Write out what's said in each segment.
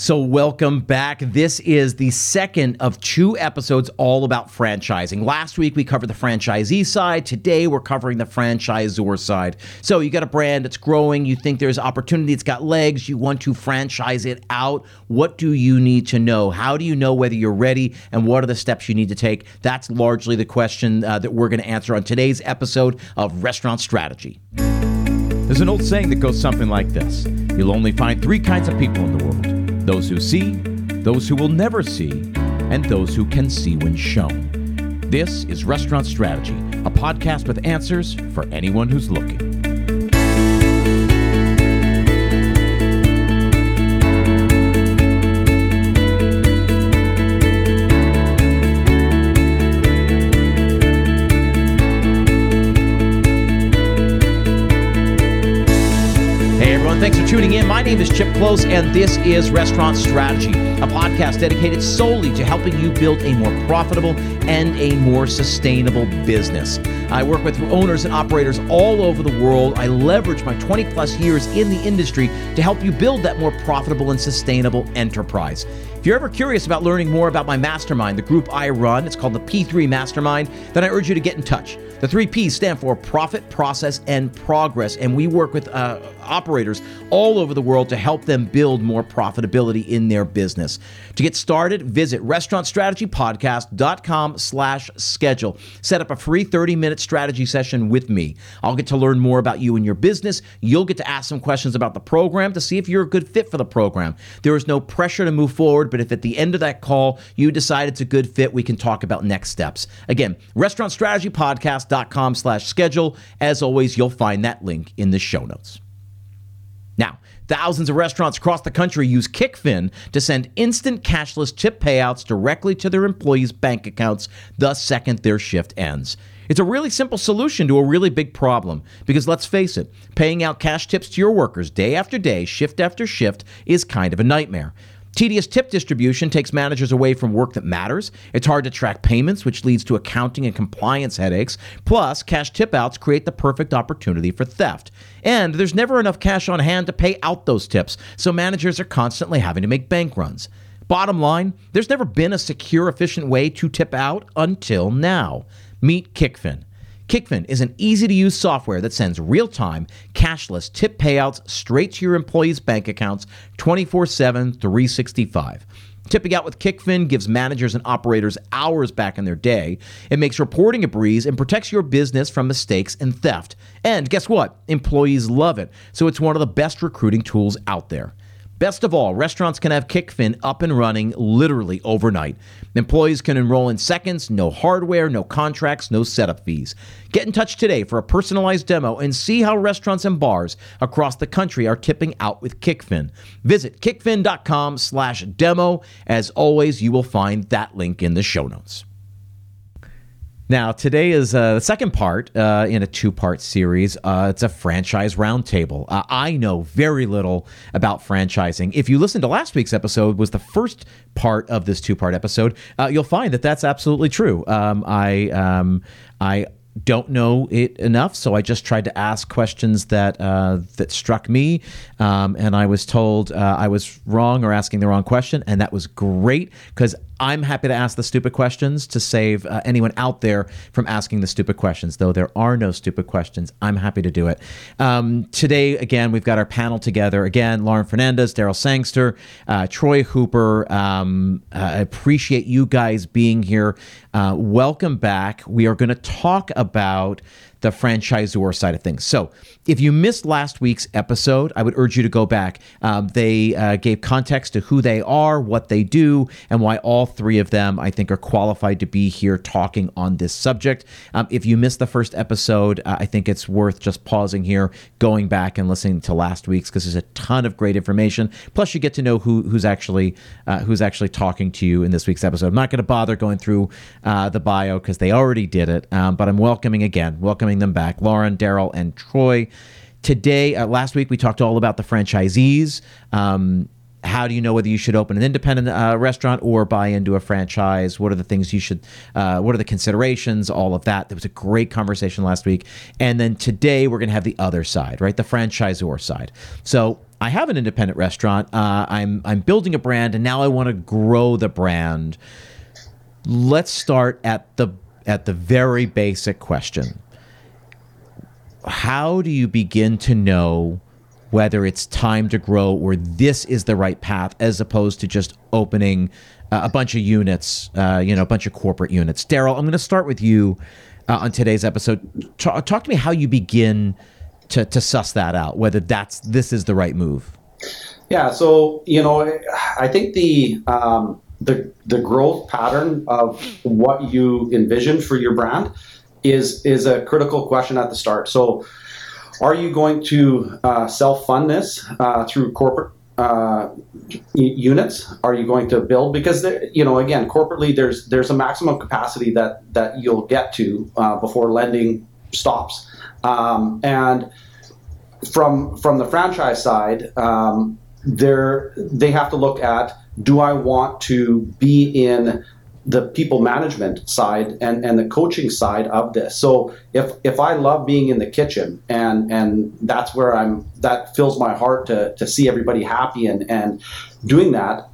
So, welcome back. This is the second of two episodes all about franchising. Last week we covered the franchisee side. Today we're covering the franchisor side. So, you got a brand that's growing, you think there's opportunity, it's got legs, you want to franchise it out. What do you need to know? How do you know whether you're ready and what are the steps you need to take? That's largely the question uh, that we're going to answer on today's episode of Restaurant Strategy. There's an old saying that goes something like this You'll only find three kinds of people in the world those who see, those who will never see, and those who can see when shown. This is Restaurant Strategy, a podcast with answers for anyone who's looking. Name is Chip Klose, and this is Restaurant Strategy, a podcast dedicated solely to helping you build a more profitable and a more sustainable business. I work with owners and operators all over the world. I leverage my 20 plus years in the industry to help you build that more profitable and sustainable enterprise. If you're ever curious about learning more about my mastermind, the group I run, it's called the P3 Mastermind, then I urge you to get in touch. The three P's stand for profit, process, and progress. And we work with uh, operators all over the world to help them build more profitability in their business. To get started, visit restaurantstrategypodcast.com slash schedule. Set up a free 30-minute strategy session with me. I'll get to learn more about you and your business. You'll get to ask some questions about the program to see if you're a good fit for the program. There is no pressure to move forward, but if at the end of that call you decide it's a good fit, we can talk about next steps. Again, Restaurant Strategy Podcast podcast.com slash schedule. As always, you'll find that link in the show notes. Now, thousands of restaurants across the country use Kickfin to send instant cashless tip payouts directly to their employees' bank accounts the second their shift ends. It's a really simple solution to a really big problem because let's face it, paying out cash tips to your workers day after day, shift after shift, is kind of a nightmare. Tedious tip distribution takes managers away from work that matters. It's hard to track payments, which leads to accounting and compliance headaches. Plus, cash tip outs create the perfect opportunity for theft. And there's never enough cash on hand to pay out those tips, so managers are constantly having to make bank runs. Bottom line, there's never been a secure, efficient way to tip out until now. Meet Kickfin. Kickfin is an easy to use software that sends real time, cashless tip payouts straight to your employees' bank accounts 24 7, 365. Tipping out with Kickfin gives managers and operators hours back in their day. It makes reporting a breeze and protects your business from mistakes and theft. And guess what? Employees love it. So it's one of the best recruiting tools out there. Best of all, restaurants can have Kickfin up and running literally overnight. Employees can enroll in seconds, no hardware, no contracts, no setup fees. Get in touch today for a personalized demo and see how restaurants and bars across the country are tipping out with Kickfin. Visit kickfin.com slash demo. As always, you will find that link in the show notes. Now, today is uh, the second part uh, in a two part series. Uh, it's a franchise roundtable. Uh, I know very little about franchising. If you listened to last week's episode, was the first part of this two part episode, uh, you'll find that that's absolutely true. Um, I um, I don't know it enough, so I just tried to ask questions that uh, that struck me, um, and I was told uh, I was wrong or asking the wrong question, and that was great because I'm happy to ask the stupid questions to save uh, anyone out there from asking the stupid questions. Though there are no stupid questions, I'm happy to do it. Um, today, again, we've got our panel together. Again, Lauren Fernandez, Darryl Sangster, uh, Troy Hooper. Um, uh, I appreciate you guys being here. Uh, welcome back. We are going to talk about the franchisor side of things. So, if you missed last week's episode, I would urge you to go back. Um, they uh, gave context to who they are, what they do, and why all three of them, I think, are qualified to be here talking on this subject. Um, if you missed the first episode, uh, I think it's worth just pausing here, going back and listening to last week's because there's a ton of great information. Plus, you get to know who who's actually uh, who's actually talking to you in this week's episode. I'm not going to bother going through uh, the bio because they already did it, um, but I'm welcoming again, welcoming them back, Lauren, Darryl, and Troy. Today, uh, last week, we talked all about the franchisees. Um, how do you know whether you should open an independent uh, restaurant or buy into a franchise? What are the things you should? Uh, what are the considerations? All of that. There was a great conversation last week, and then today we're going to have the other side, right? The franchisor side. So I have an independent restaurant. Uh, I'm I'm building a brand, and now I want to grow the brand. Let's start at the at the very basic question. How do you begin to know whether it's time to grow or this is the right path, as opposed to just opening uh, a bunch of units, uh, you know, a bunch of corporate units? Darryl, I'm going to start with you uh, on today's episode. Talk, talk to me how you begin to to suss that out whether that's this is the right move. Yeah, so you know, I think the um, the the growth pattern of what you envision for your brand is is a critical question at the start. So, are you going to uh, self fund this uh, through corporate uh, units? Are you going to build because you know again corporately there's there's a maximum capacity that that you'll get to uh, before lending stops. Um, and from from the franchise side, um, they they have to look at do I want to be in the people management side and, and the coaching side of this. So if if I love being in the kitchen and and that's where I'm that fills my heart to to see everybody happy and and doing that,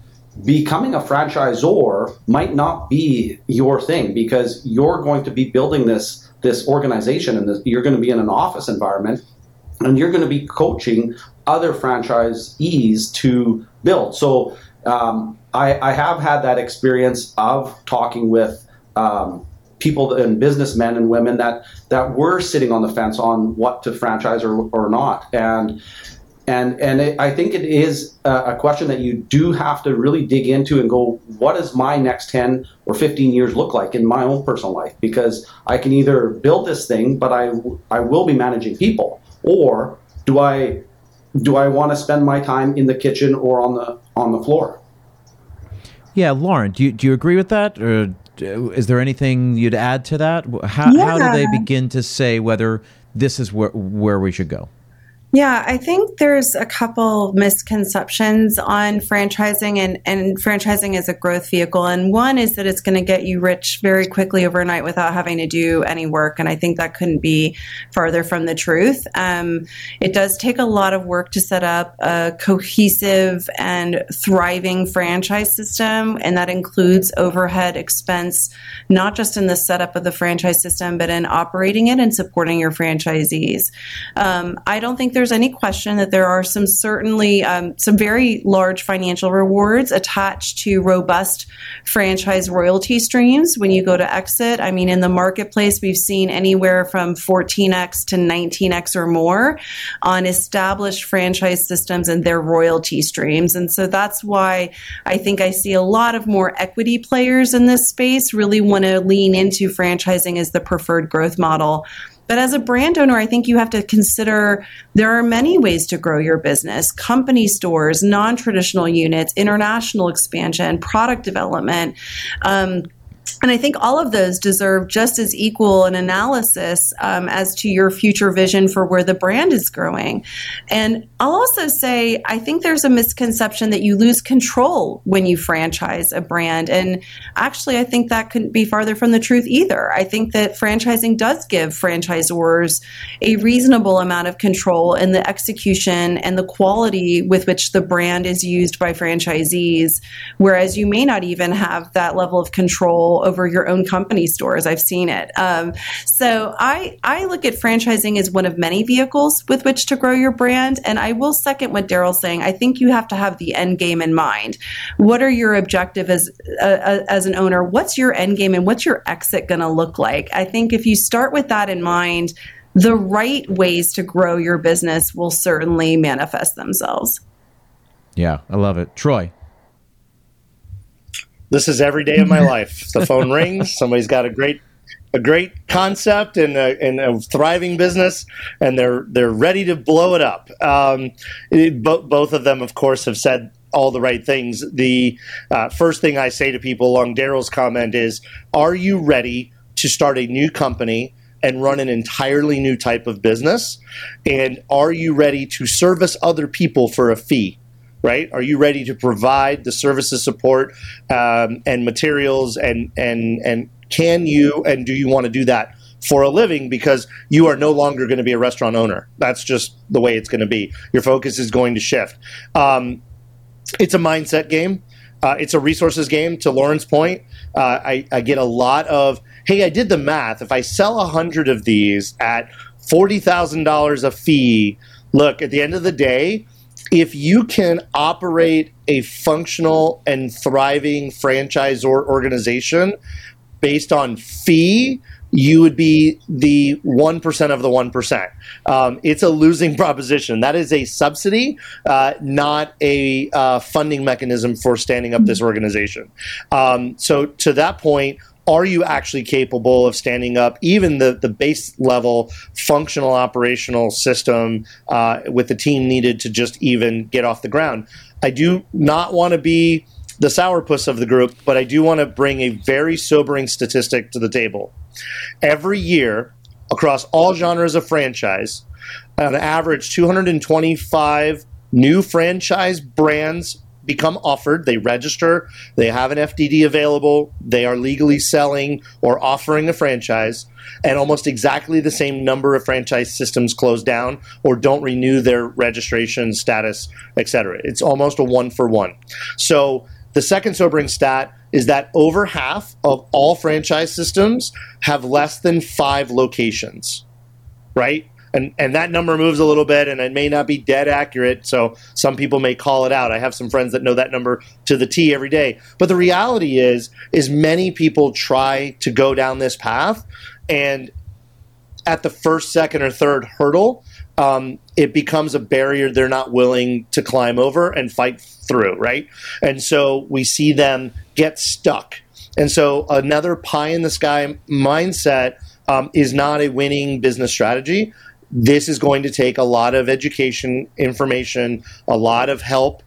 becoming a franchisor might not be your thing because you're going to be building this this organization and this, you're going to be in an office environment and you're going to be coaching other franchisees to build. So um, I, I, have had that experience of talking with um, people and businessmen and women that that were sitting on the fence on what to franchise or, or not, and and and it, I think it is a, a, question that you do have to really dig into and go, what does my next ten or fifteen years look like in my own personal life? Because I can either build this thing, but I I will be managing people, or do I do I want to spend my time in the kitchen or on the on the floor? Yeah, Lauren, do you do you agree with that, or uh, is there anything you'd add to that? How yeah. how do they begin to say whether this is where where we should go? Yeah, I think there's a couple misconceptions on franchising and, and franchising as a growth vehicle. And one is that it's going to get you rich very quickly overnight without having to do any work. And I think that couldn't be farther from the truth. Um, it does take a lot of work to set up a cohesive and thriving franchise system. And that includes overhead expense, not just in the setup of the franchise system, but in operating it and supporting your franchisees. Um, I don't think there's there's any question that there are some certainly um, some very large financial rewards attached to robust franchise royalty streams when you go to exit. I mean, in the marketplace, we've seen anywhere from 14x to 19x or more on established franchise systems and their royalty streams. And so that's why I think I see a lot of more equity players in this space really want to lean into franchising as the preferred growth model. But as a brand owner, I think you have to consider there are many ways to grow your business company stores, non traditional units, international expansion, product development. Um, and I think all of those deserve just as equal an analysis um, as to your future vision for where the brand is growing. And I'll also say, I think there's a misconception that you lose control when you franchise a brand. And actually, I think that couldn't be farther from the truth either. I think that franchising does give franchisors a reasonable amount of control in the execution and the quality with which the brand is used by franchisees, whereas you may not even have that level of control over your own company stores. I've seen it. Um, so I I look at franchising as one of many vehicles with which to grow your brand. And I will second what Darryl's saying. I think you have to have the end game in mind. What are your objective as uh, as an owner? What's your end game and what's your exit going to look like? I think if you start with that in mind, the right ways to grow your business will certainly manifest themselves. Yeah, I love it. Troy. This is every day of my life. The phone rings. Somebody's got a great a great concept and a, and a thriving business, and they're they're ready to blow it up. Um, it, bo- both of them, of course, have said all the right things. The uh, first thing I say to people along Darryl's comment is, "Are you ready to start a new company?" And run an entirely new type of business? And are you ready to service other people for a fee? Right? Are you ready to provide the services, support, um, and materials, and and and can you and do you want to do that for a living because you are no longer going to be a restaurant owner. That's just the way it's going to be. Your focus is going to shift. Um, it's a mindset game. Uh, it's a resources game. To Lauren's point, uh, I, I, get a lot of, hey, I did the math. If I sell a hundred of these at forty thousand dollars a fee, look at the end of the day, if you can operate a functional and thriving franchise or organization based on fee you would be the 1% of the 1%. Um, it's a losing proposition. That is a subsidy, uh, not a uh, funding mechanism for standing up this organization. Um, so, to that point, are you actually capable of standing up even the, the base level functional operational system uh, with the team needed to just even get off the ground? I do not want to be the sourpuss of the group, but I do want to bring a very sobering statistic to the table. Every year, across all genres of franchise, on average, 225 new franchise brands become offered. They register, they have an FDD available, they are legally selling or offering a franchise, and almost exactly the same number of franchise systems close down or don't renew their registration status, etc. It's almost a one for one. So the second sobering stat is that over half of all franchise systems have less than five locations, right? And, and that number moves a little bit and it may not be dead accurate so some people may call it out i have some friends that know that number to the t every day but the reality is is many people try to go down this path and at the first second or third hurdle um, it becomes a barrier they're not willing to climb over and fight through, right? And so we see them get stuck. And so another pie in the sky mindset um, is not a winning business strategy. This is going to take a lot of education, information, a lot of help.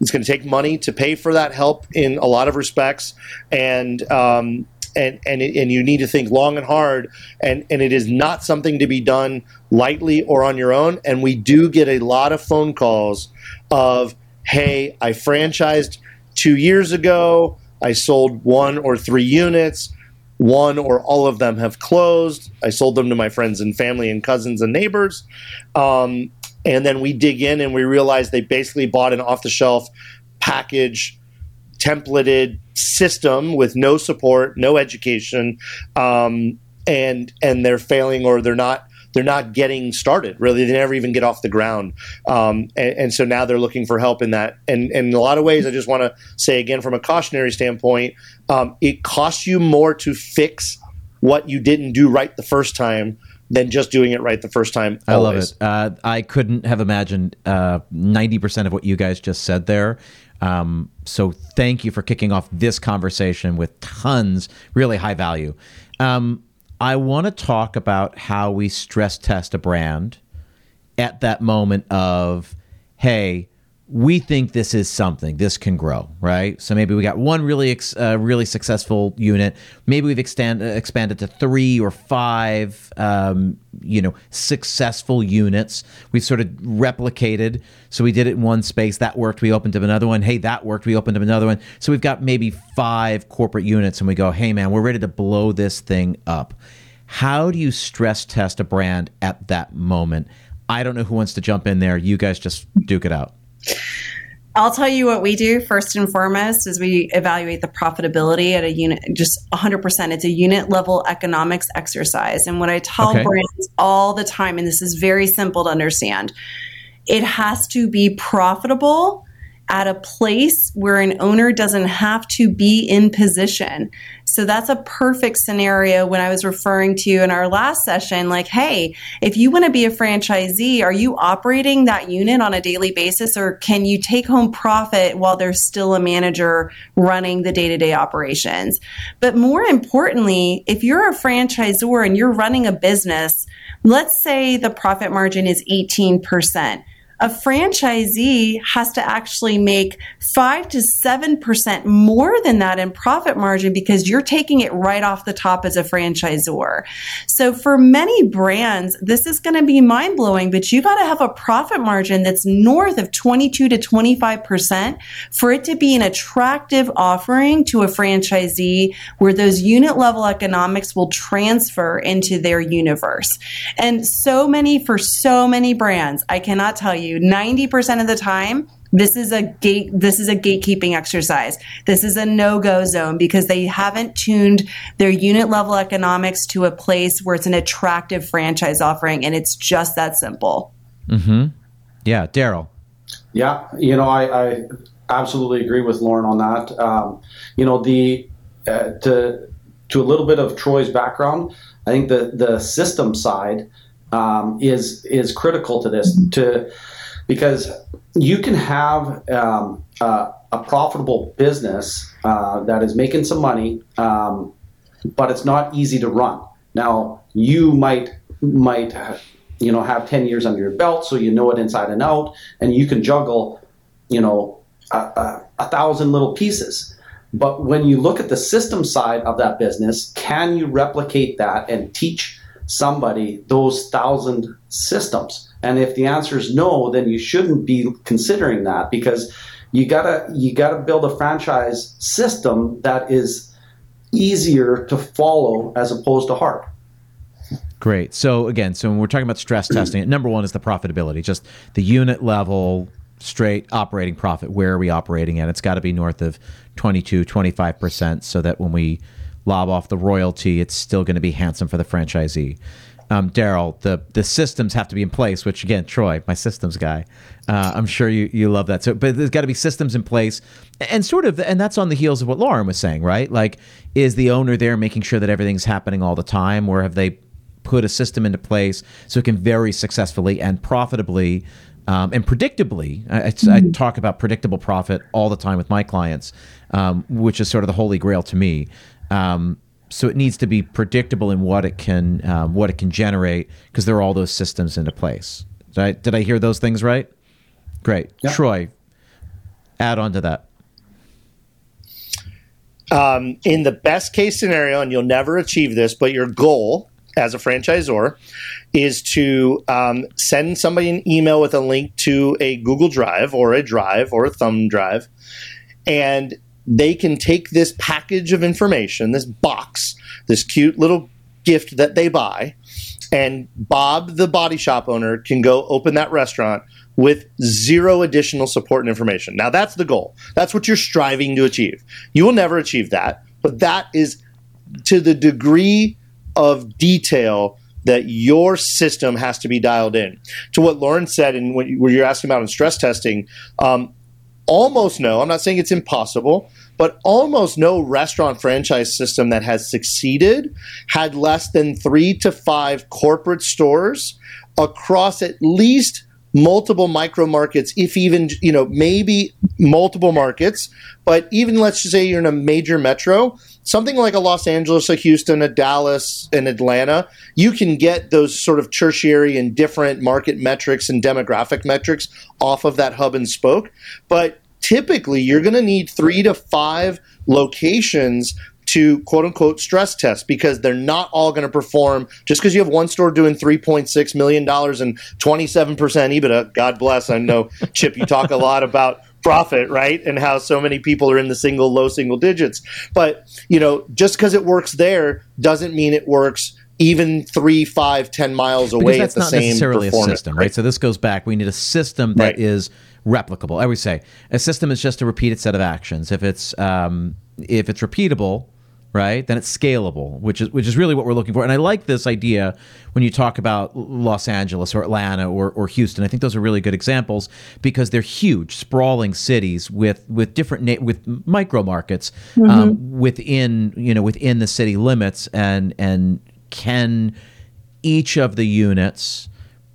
It's going to take money to pay for that help in a lot of respects, and um, and and and you need to think long and hard and and it is not something to be done lightly or on your own and we do get a lot of phone calls of hey i franchised 2 years ago i sold one or three units one or all of them have closed. I sold them to my friends and family and cousins and neighbors. Um, and then we dig in and we realize they basically bought an off the shelf package templated system with no support, no education, um, and and they're failing or they're not they're not getting started. Really, they never even get off the ground, um, and, and, so now they're looking for help in that. And, and in a lot of ways, I just want to say again, from a cautionary standpoint, um, it costs you more to fix what you didn't do right the first time than just doing it right the first time. Always. I love it. Uh, I couldn't have imagined uh, ninety percent of what you guys just said there. Um, so thank you for kicking off this conversation with tons, really high value. Um, I want to talk about how we stress test a brand at that moment of, hey, we think this is something. This can grow right? So maybe we got one really ex, uh, really successful unit. Maybe we've extend, uh, expanded to three or five um, you know successful units. We've sort of replicated. So we did it in one space. That worked. We opened up another one. Hey that worked. We opened up another one. So we've got maybe five corporate units and we go hey man we're ready to blow this thing up. How do you stress test a brand at that moment? I don't know who wants to jump in there. You guys just duke it out I'll tell you what we do first and foremost is we evaluate the profitability at a unit, just 100%. It's a unit level economics exercise. And what I tell okay. brands all the time, and this is very simple to understand, it has to be profitable at a place where an owner doesn't have to be in position. So that's a perfect scenario when I was referring to in our last session like, hey, if you want to be a franchisee, are you operating that unit on a daily basis or can you take home profit while there's still a manager running the day to day operations? But more importantly, if you're a franchisor and you're running a business, let's say the profit margin is 18%. A franchisee has to actually make five to seven percent more than that in profit margin because you're taking it right off the top as a franchisor. So for many brands, this is going to be mind blowing, but you got to have a profit margin that's north of 22 to 25 percent for it to be an attractive offering to a franchisee where those unit level economics will transfer into their universe. And so many for so many brands, I cannot tell you you 90% of the time this is a gate this is a gatekeeping exercise. This is a no-go zone because they haven't tuned their unit level economics to a place where it's an attractive franchise offering and it's just that simple. Mm-hmm. Yeah darryl. Yeah you know I, I, absolutely agree with lauren on that. Um, you know the uh, to to a little bit of troy's background i think the the system side um, is is critical to this to because you can have um, uh, a profitable business uh, that is making some money, um, but it's not easy to run. Now you might might you know have 10 years under your belt so you know it inside and out and you can juggle you know a, a, a thousand little pieces but when you look at the system side of that business can you replicate that and teach somebody those thousand systems and if the answer is no, then you shouldn't be considering that because you gotta you gotta build a franchise system that is easier to follow as opposed to hard. Great. So again, so when we're talking about stress testing, number one is the profitability, just the unit level straight operating profit. Where are we operating at? It's got to be north of 22, 25% so that when we lob off the royalty, it's still going to be handsome for the franchisee um, Darryl, the the systems have to be in place. Which again, Troy, my systems guy, uh, I'm sure you you love that. So, but there's got to be systems in place, and sort of, and that's on the heels of what Lauren was saying, right? Like, is the owner there making sure that everything's happening all the time, or have they put a system into place so it can very successfully and profitably um, and predictably? I, mm-hmm. I, talk about predictable profit all the time with my clients, um, which is sort of the holy grail to me. Um, so it needs to be predictable in what it can um, what it can generate because there are all those systems into place. Did I, did I hear those things right? Great, yeah. Troy. Add on to that. Um, in the best case scenario, and you'll never achieve this, but your goal as a franchisor is to um, send somebody an email with a link to a Google Drive or a Drive or a Thumb Drive, and they can take this package of information, this box, this cute little gift that they buy, and Bob, the body shop owner, can go open that restaurant with zero additional support and information. Now, that's the goal. That's what you're striving to achieve. You will never achieve that, but that is to the degree of detail that your system has to be dialed in. To what Lauren said, and what you're asking about in stress testing, um, almost no, I'm not saying it's impossible, but almost no restaurant franchise system that has succeeded had less than three to five corporate stores across at least multiple micro markets, if even, you know, maybe multiple markets. But even let's just say you're in a major metro, something like a Los Angeles, a Houston, a Dallas, an Atlanta, you can get those sort of tertiary and different market metrics and demographic metrics off of that hub and spoke. But typically you're going to need three to five locations to quote unquote stress test because they're not all going to perform just because you have one store doing $3.6 million and 27% EBITDA. God bless. I know, Chip, you talk a lot about profit, right? And how so many people are in the single, low single digits. But, you know, just because it works there doesn't mean it works even three, five, ten miles away because that's at the not same necessarily a system, right? So this goes back. We need a system that right. is replicable. I always say a system is just a repeated set of actions. If it's um, if it's repeatable, right, then it's scalable, which is which is really what we're looking for. And I like this idea when you talk about Los Angeles or Atlanta or, or Houston. I think those are really good examples because they're huge, sprawling cities with with different na- with micro markets mm-hmm. um, within you know within the city limits, and and can each of the units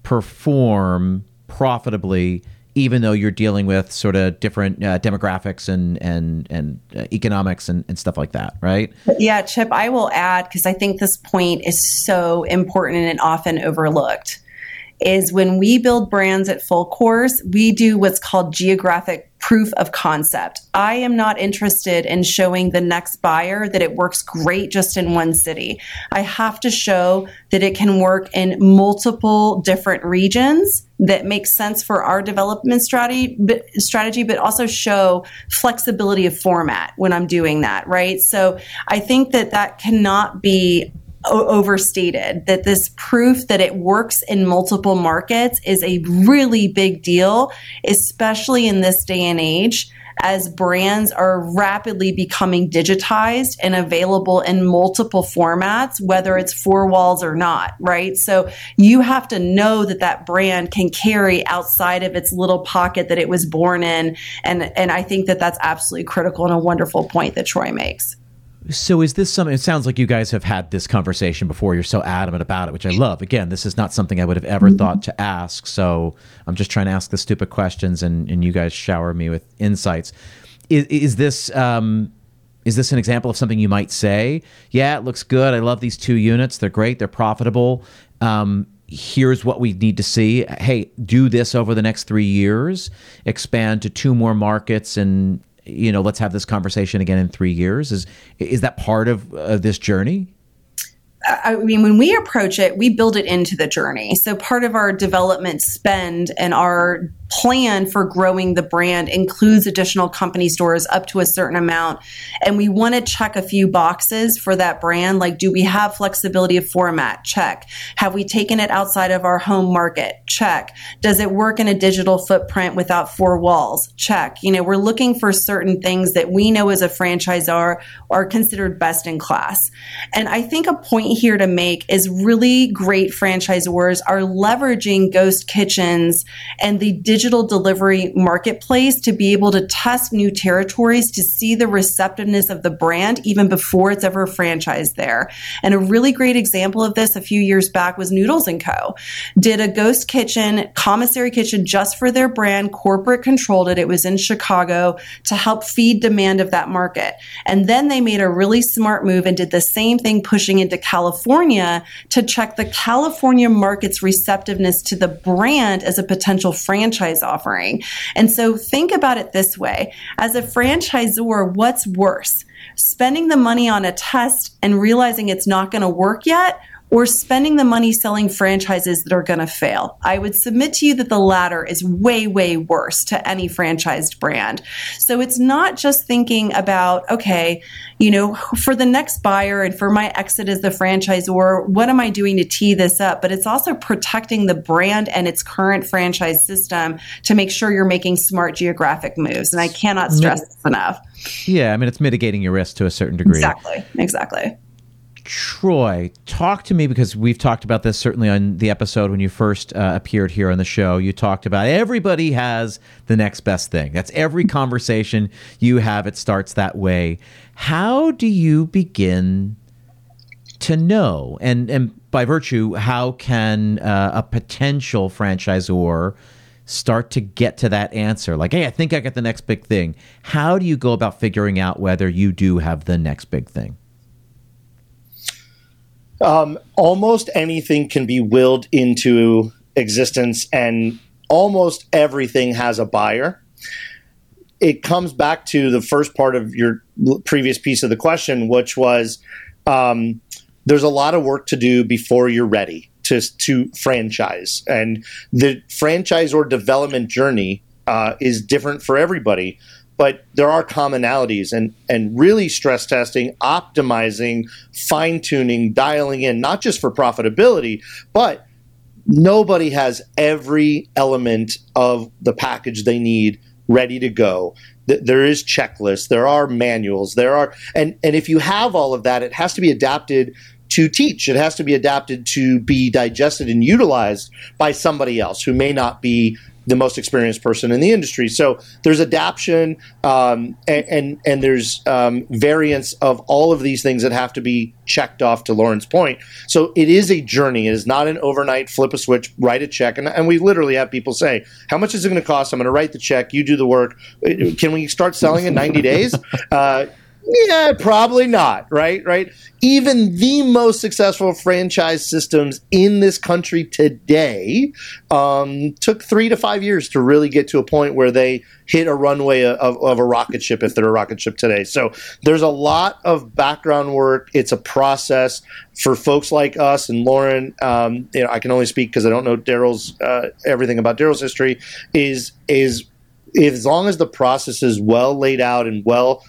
perform profitably even though you're dealing with sort of different uh, demographics and and and uh, economics and, and stuff like that, right? Yeah, Chip, I will add because I think this point is so important and often overlooked is when we build brands at full course, we do what's called geographic proof of concept. I am not interested in showing the next buyer that it works great just in one city. I have to show that it can work in multiple different regions that makes sense for our development strategy but, also show flexibility of format when I'm doing that, right? So I think that that cannot be overstated that this proof that it works in multiple markets is a really big deal, especially in this day and age as brands are rapidly becoming digitized and available in multiple formats, whether it's four walls or not, right? So you have to know that that brand can carry outside of its little pocket that it was born in. And, and I think that that's absolutely critical and a wonderful point that Troy makes. So is this something? It sounds like you guys have had this conversation before. You're so adamant about it, which I love. Again, this is not something I would have ever mm-hmm. thought to ask. So I'm just trying to ask the stupid questions, and, and you guys shower me with insights. Is, is this um, is this an example of something you might say? Yeah, it looks good. I love these two units. They're great. They're profitable. Um, here's what we need to see. Hey, do this over the next three years. Expand to two more markets and you know, let's have this conversation again in three years? Is is that part of uh, this journey? I mean, when we approach it, we build it into the journey. So part of our development spend and our plan for growing the brand includes additional company stores up to a certain amount. And we want to check a few boxes for that brand. Like, do we have flexibility of format? Check. Have we taken it outside of our home market? Check. Does it work in a digital footprint without four walls? Check. You know, we're looking for certain things that we know as a franchisor are considered best in class. And I think a point here to make is really great franchisors are leveraging ghost kitchens and the digital delivery marketplace to be able to test new territories to see the receptiveness of the brand even before it's ever franchised there. And a really great example of this a few years back was Noodles and Co. Did a ghost kitchen, commissary kitchen just for their brand, corporate controlled it. It was in Chicago to help feed demand of that market. And then they made a really smart move and did the same thing pushing into California to check the California market's receptiveness to the brand as a potential franchise offering. And so think about it this way as a franchisor, what's worse? Spending the money on a test and realizing it's not going to work yet, or spending the money selling franchises that are going to fail. I would submit to you that the latter is way, way worse to any franchised brand. So it's not just thinking about, okay, you know, for the next buyer and for my exit as the franchisor, what am I doing to tee this up? But it's also protecting the brand and its current franchise system to make sure you're making smart geographic moves. And I cannot stress this enough. Yeah, I mean, it's mitigating your risk to a certain degree. Exactly, exactly. Troy, talk to me because we've talked about this certainly on the episode when you first uh, appeared here on the show. You talked about everybody has the next best thing. That's every conversation you have, it starts that way. How do you begin to know? And, and by virtue, how can uh, a potential franchisor start to get to that answer? Like, hey, I think I got the next big thing. How do you go about figuring out whether you do have the next big thing? Um, almost anything can be willed into existence, and almost everything has a buyer. It comes back to the first part of your previous piece of the question, which was um, there's a lot of work to do before you're ready to, to franchise. And the franchise or development journey uh, is different for everybody but there are commonalities and and really stress testing optimizing fine tuning dialing in not just for profitability but nobody has every element of the package they need ready to go there is checklists there are manuals there are and and if you have all of that it has to be adapted to teach. It has to be adapted to be digested and utilized by somebody else who may not be the most experienced person in the industry. So there's adaptation um, and, and, and there's um, variance of all of these things that have to be checked off. To Lauren's point, so it is a journey. It is not an overnight flip a switch, write a check, and, and we literally have people say, "How much is it going to cost? I'm going to write the check. You do the work. Can we start selling in 90 days?" Uh, Yeah, probably not. Right, right. Even the most successful franchise systems in this country today um, took three to five years to really get to a point where they hit a runway of, of a rocket ship if they're a rocket ship today. So there's a lot of background work. It's a process for folks like us and Lauren. Um, you know, I can only speak because I don't know Darryl's uh, everything about Darryl's history. Is is as long as the process is well laid out and well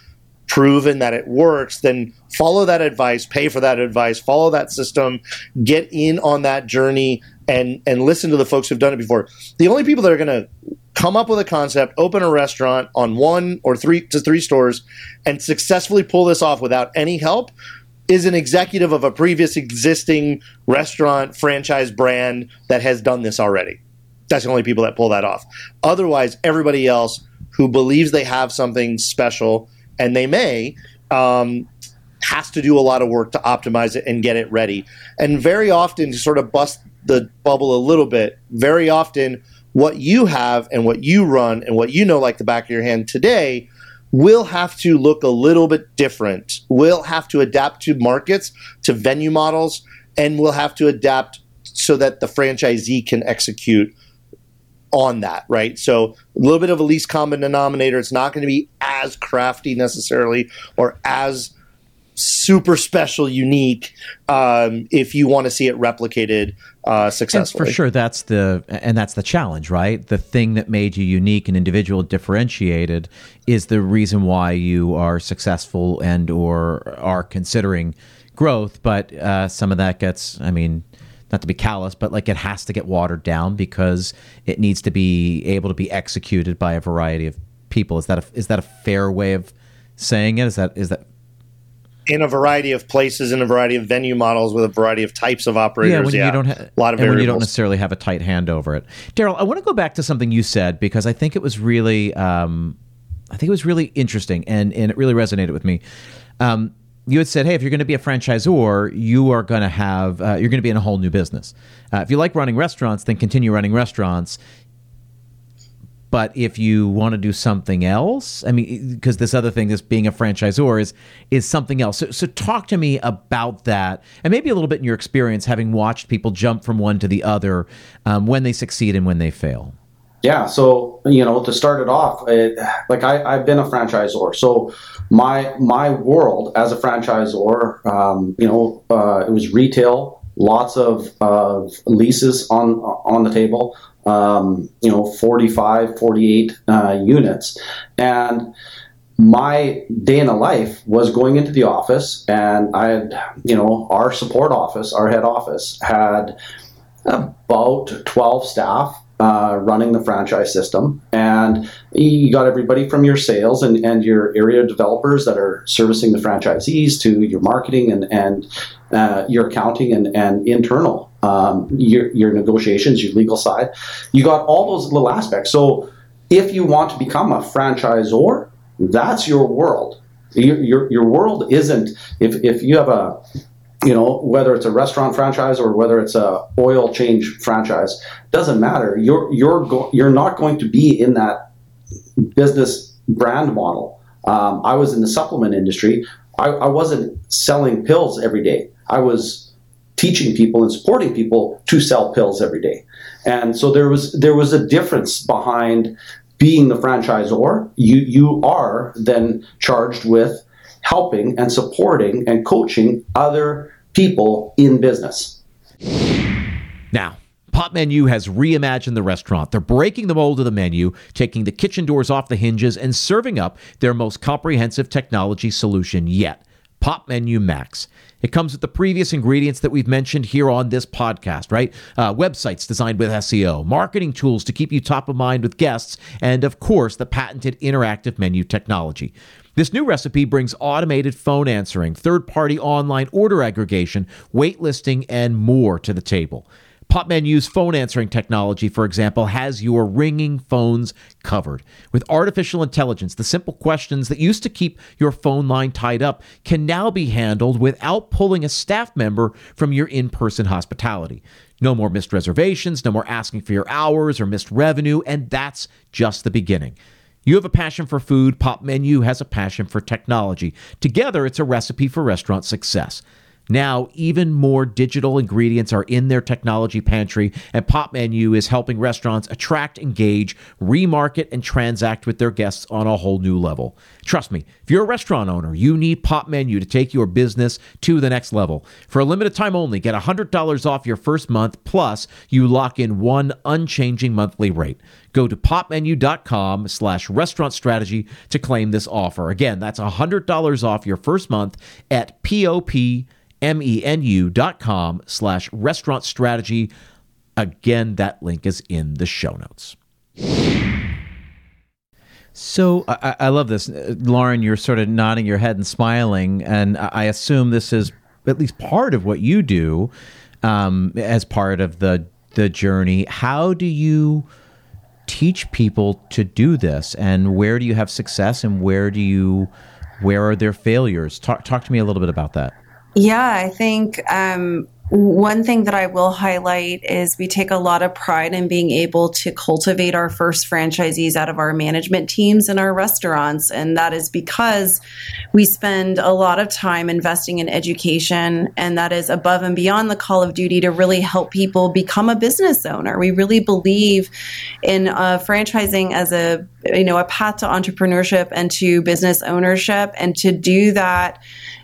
proven that it works, then follow that advice, pay for that advice, follow that system, get in on that journey and and listen to the folks who've done it before. The only people that are going to come up with a concept, open a restaurant on one or three to three stores and successfully pull this off without any help is an executive of a previous existing restaurant franchise brand that has done this already. That's the only people that pull that off. Otherwise, everybody else who believes they have something special and they may, um, has to do a lot of work to optimize it and get it ready. And very often, to sort of bust the bubble a little bit, very often, what you have and what you run and what you know like the back of your hand today will have to look a little bit different. We'll have to adapt to markets, to venue models, and we'll have to adapt so that the franchisee can execute on that, right? So a little bit of a least common denominator. It's not going to be as crafty necessarily or as super special, unique um, if you want to see it replicated uh, successfully. And for sure, that's the and that's the challenge, right? The thing that made you unique and individual, differentiated, is the reason why you are successful and or are considering growth. But uh, some of that gets, I mean, not to be callous, but like it has to get watered down because it needs to be able to be executed by a variety of people. Is that a, is that a fair way of saying it? Is that is that in a variety of places, in a variety of venue models, with a variety of types of operators. Yeah, when yeah, you don't ha- a lot of and when you don't necessarily have a tight hand over it. Darryl, I want to go back to something you said because I think it was really, um, I think it was really interesting and and it really resonated with me. Um, you had said, hey, if you're going to be a franchisor, you are going to have, uh, you're going to be in a whole new business. Uh, if you like running restaurants, then continue running restaurants. But if you want to do something else, I mean, because this other thing, this being a franchisor, is is something else. So, so talk to me about that, and maybe a little bit in your experience, having watched people jump from one to the other, um, when they succeed and when they fail. Yeah, so you know, to start it off, it, like I, I've been a franchisor, so my my world as a franchisor, um, you know, uh, it was retail, lots of, of leases on on the table, um, you know, 45, 48 uh, units, and my day in the life was going into the office, and I had, you know, our support office, our head office had about 12 staff uh, running the franchise system. And you got everybody from your sales and, and your area developers that are servicing the franchisees to your marketing and, and uh, your accounting and, and internal, um, your, your negotiations, your legal side. You got all those little aspects. So if you want to become a franchisor, that's your world. Your, your, your world isn't, if, if you have a, you know whether it's a restaurant franchise or whether it's a oil change franchise doesn't matter. You're you're go- you're not going to be in that business brand model. Um, i was in the supplement industry. I, I wasn't selling pills every day. I was teaching people and supporting people to sell pills every day. And so there was there was a difference behind being the franchisor. You you are then charged with helping and supporting and coaching other people in business. Now, Pop Menu has reimagined the restaurant. They're breaking the mold of the menu, taking the kitchen doors off the hinges, and serving up their most comprehensive technology solution yet Pop Menu Max. It comes with the previous ingredients that we've mentioned here on this podcast, right? Uh, websites designed with SEO, marketing tools to keep you top of mind with guests, and of course, the patented interactive menu technology. This new recipe brings automated phone answering, third party online order aggregation, waitlisting, and more to the table. PopMenu's phone answering technology, for example, has your ringing phones covered. With artificial intelligence, the simple questions that used to keep your phone line tied up can now be handled without pulling a staff member from your in person hospitality. No more missed reservations, no more asking for your hours or missed revenue, and that's just the beginning. You have a passion for food, Pop Menu has a passion for technology. Together, it's a recipe for restaurant success. Now, even more digital ingredients are in their technology pantry, and Pop Menu is helping restaurants attract, engage, remarket, and transact with their guests on a whole new level. Trust me, if you're a restaurant owner, you need Pop Menu to take your business to the next level. For a limited time only, get $100 off your first month, plus you lock in one unchanging monthly rate. Go to popmenu.com slash restaurant strategy to claim this offer. Again, that's $100 off your first month at P-O-P M-E-N-U dot com slash restaurant strategy. Again, that link is in the show notes. So I, I love this. Lauren, you're sort of nodding your head and smiling, and I assume this is at least part of what you do um, as part of the the journey. How do you teach people to do this, and where do you have success, and where do you where are their failures? Talk talk to me a little bit about that. Yeah, I think um, one thing that I will highlight is we take a lot of pride in being able to cultivate our first franchisees out of our management teams and our restaurants. And that is because we spend a lot of time investing in education, and that is above and beyond the call of duty to really help people become a business owner. We really believe in uh, franchising as a you know a path to entrepreneurship and to business ownership, and to do that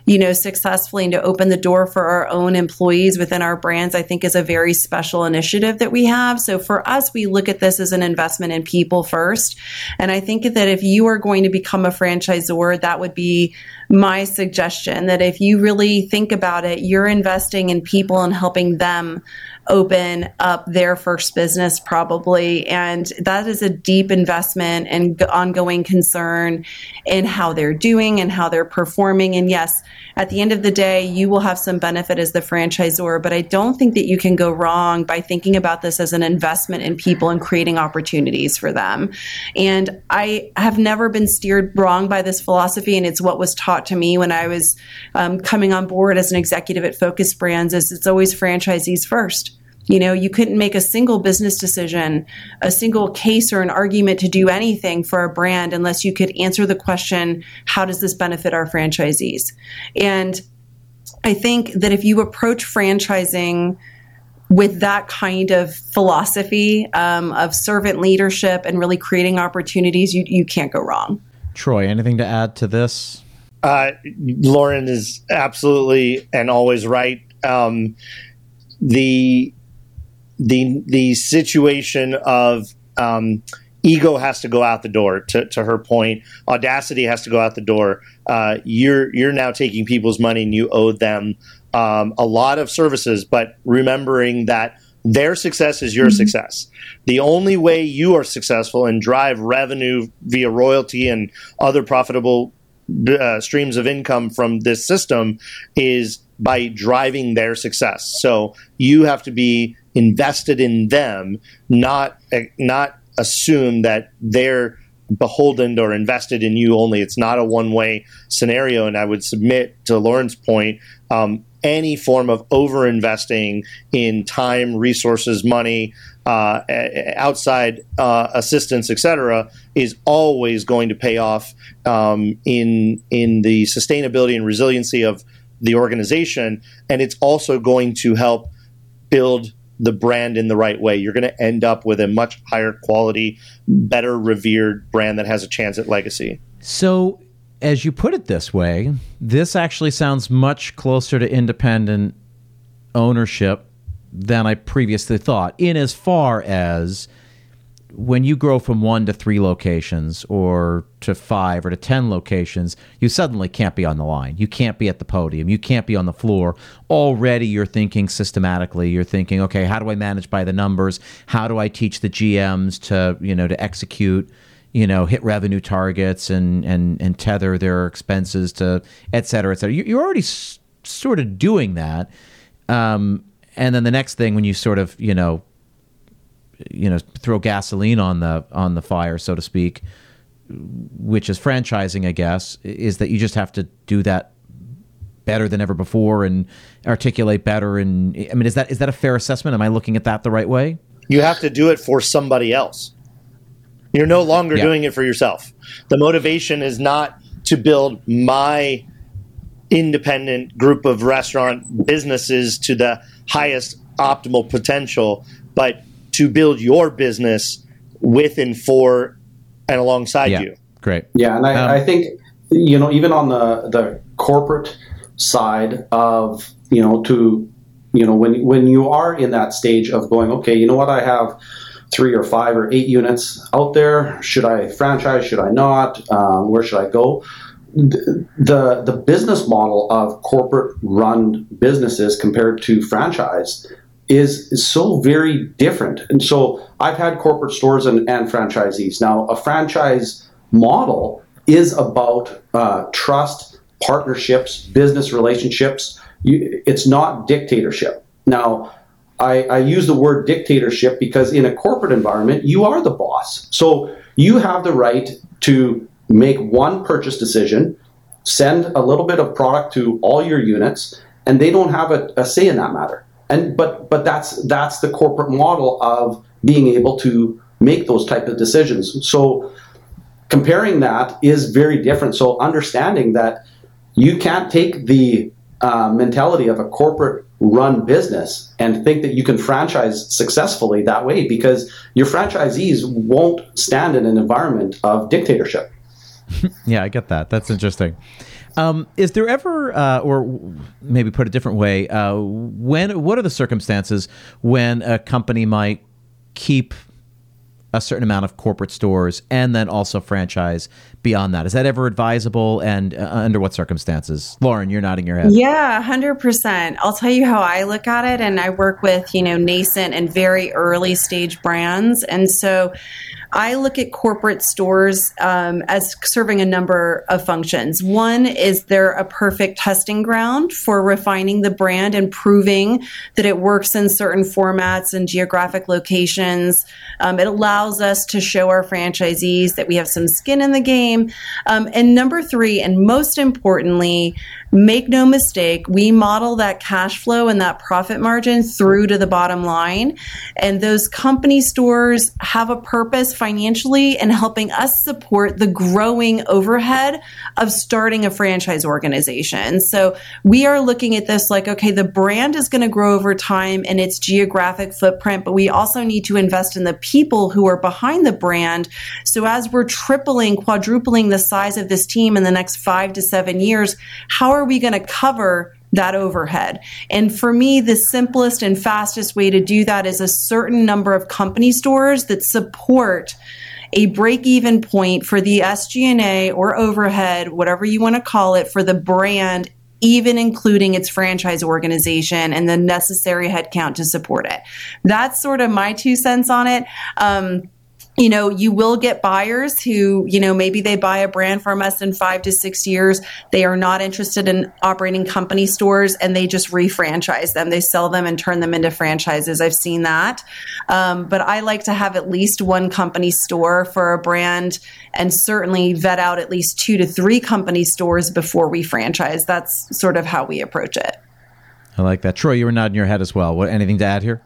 you know, successfully and to open the door for our own employees within our brands, I think is a very special initiative that we have. So for us, we look at this as an investment in people first. And I think that if you are going to become a franchisor, that would be my suggestion that if you really think about it, you're investing in people and helping them open up their first business probably. And that is a deep investment and ongoing concern in how they're doing and how they're performing. And yes at the end of the day you will have some benefit as the franchisor but i don't think that you can go wrong by thinking about this as an investment in people and creating opportunities for them. And i have never been steered wrong by this philosophy and it's what was taught to me when i was um, coming on board as an executive at focus brands is it's always franchisees first you know, you couldn't make a single business decision, a single case or an argument to do anything for a brand unless you could answer the question, how does this benefit our franchisees? And I think that if you approach franchising with that kind of philosophy um, of servant leadership and really creating opportunities, you, you can't go wrong. Troy, anything to add to this? Uh, Lauren is absolutely and always right. Um, the the the situation of um, ego has to go out the door. To, to her point, audacity has to go out the door. Uh, you're you're now taking people's money and you owe them um, a lot of services, but remembering that their success is your mm-hmm. success. The only way you are successful and drive revenue via royalty and other profitable uh, streams of income from this system is by driving their success. So you have to be invested in them, not not assume that they're beholden or invested in you only. It's not a one way scenario. And I would submit to Lauren's point. Um, any form of over investing in time, resources, money, uh, outside uh, assistance, etc., is always going to pay off um, in in the sustainability and resiliency of the organization, and it's also going to help build the brand in the right way. You're going to end up with a much higher quality, better revered brand that has a chance at legacy. So, as you put it this way, this actually sounds much closer to independent ownership than I previously thought, in as far as when you grow from one to three locations or to five or to 10 locations, you suddenly can't be on the line. You can't be at the podium. You can't be on the floor. Already you're thinking systematically. You're thinking, okay, how do I manage by the numbers? How do I teach the GMs to, you know, to execute, you know, hit revenue targets and, and, and tether their expenses to et cetera, et cetera. You're already s- sort of doing that. Um, and then the next thing when you sort of, you know, you know throw gasoline on the on the fire, so to speak, which is franchising, I guess, is that you just have to do that better than ever before and articulate better. And I mean, is that is that a fair assessment? Am I looking at that the right way? You have to do it for somebody else. You're no longer Yeah. doing it for yourself. The motivation is not to build my independent group of restaurant businesses to the highest optimal potential, but to build your business with and for and alongside Yeah. you. Great. Yeah, and I, Um, I think you know even on the the corporate side of you know to you know when when you are in that stage of going okay you know what I have three or five or eight units out there should I franchise should I not um, where should I go the the business model of corporate run businesses compared to franchise is, is so very different. And so I've had corporate stores and, and franchisees. Now, a franchise model is about uh, trust, partnerships, business relationships. You, it's not dictatorship. Now, I, I use the word dictatorship because in a corporate environment, you are the boss. So you have the right to make one purchase decision, send a little bit of product to all your units, and they don't have a, a say in that matter. And but but that's that's the corporate model of being able to make those type of decisions. So comparing that is very different. So understanding that you can't take the uh, mentality of a corporate run business and think that you can franchise successfully that way because your franchisees won't stand in an environment of dictatorship. Yeah, I get that. That's interesting. Um, is there ever, uh, or maybe put a different way, uh, when what are the circumstances when a company might keep a certain amount of corporate stores and then also franchise beyond that? Is that ever advisable, and uh, under what circumstances? Lauren, you're nodding your head. Yeah, 100%. I'll tell you how I look at it. And I work with, you know, nascent and very early stage brands. And so I look at corporate stores um, as serving a number of functions. One is they're a perfect testing ground for refining the brand and proving that it works in certain formats and geographic locations. Um, it allows us to show our franchisees that we have some skin in the game. Um, and number three, and most importantly, make no mistake, we model that cash flow and that profit margin through to the bottom line. And those company stores have a purpose financially in helping us support the growing overhead of starting a franchise organization. So we are looking at this like, okay, the brand is going to grow over time and its geographic footprint, but we also need to invest in the people who are behind the brand. So as we're tripling, quadrupling the size of this team in the next five to seven years, how are we going to cover that overhead. And for me, the simplest and fastest way to do that is a certain number of company stores that support a break even point for the SG&A or overhead, whatever you want to call it, for the brand even including its franchise organization and the necessary headcount to support it. That's sort of my two cents on it. Um, you know, you will get buyers who, you know, maybe they buy a brand from us in five to six years. They are not interested in operating company stores and they just refranchise them. They sell them and turn them into franchises. I've seen that. Um, but I like to have at least one company store for a brand and certainly vet out at least two to three company stores before we franchise. That's sort of how we approach it. I like that. Troy, you were nodding your head as well. What? Anything to add here?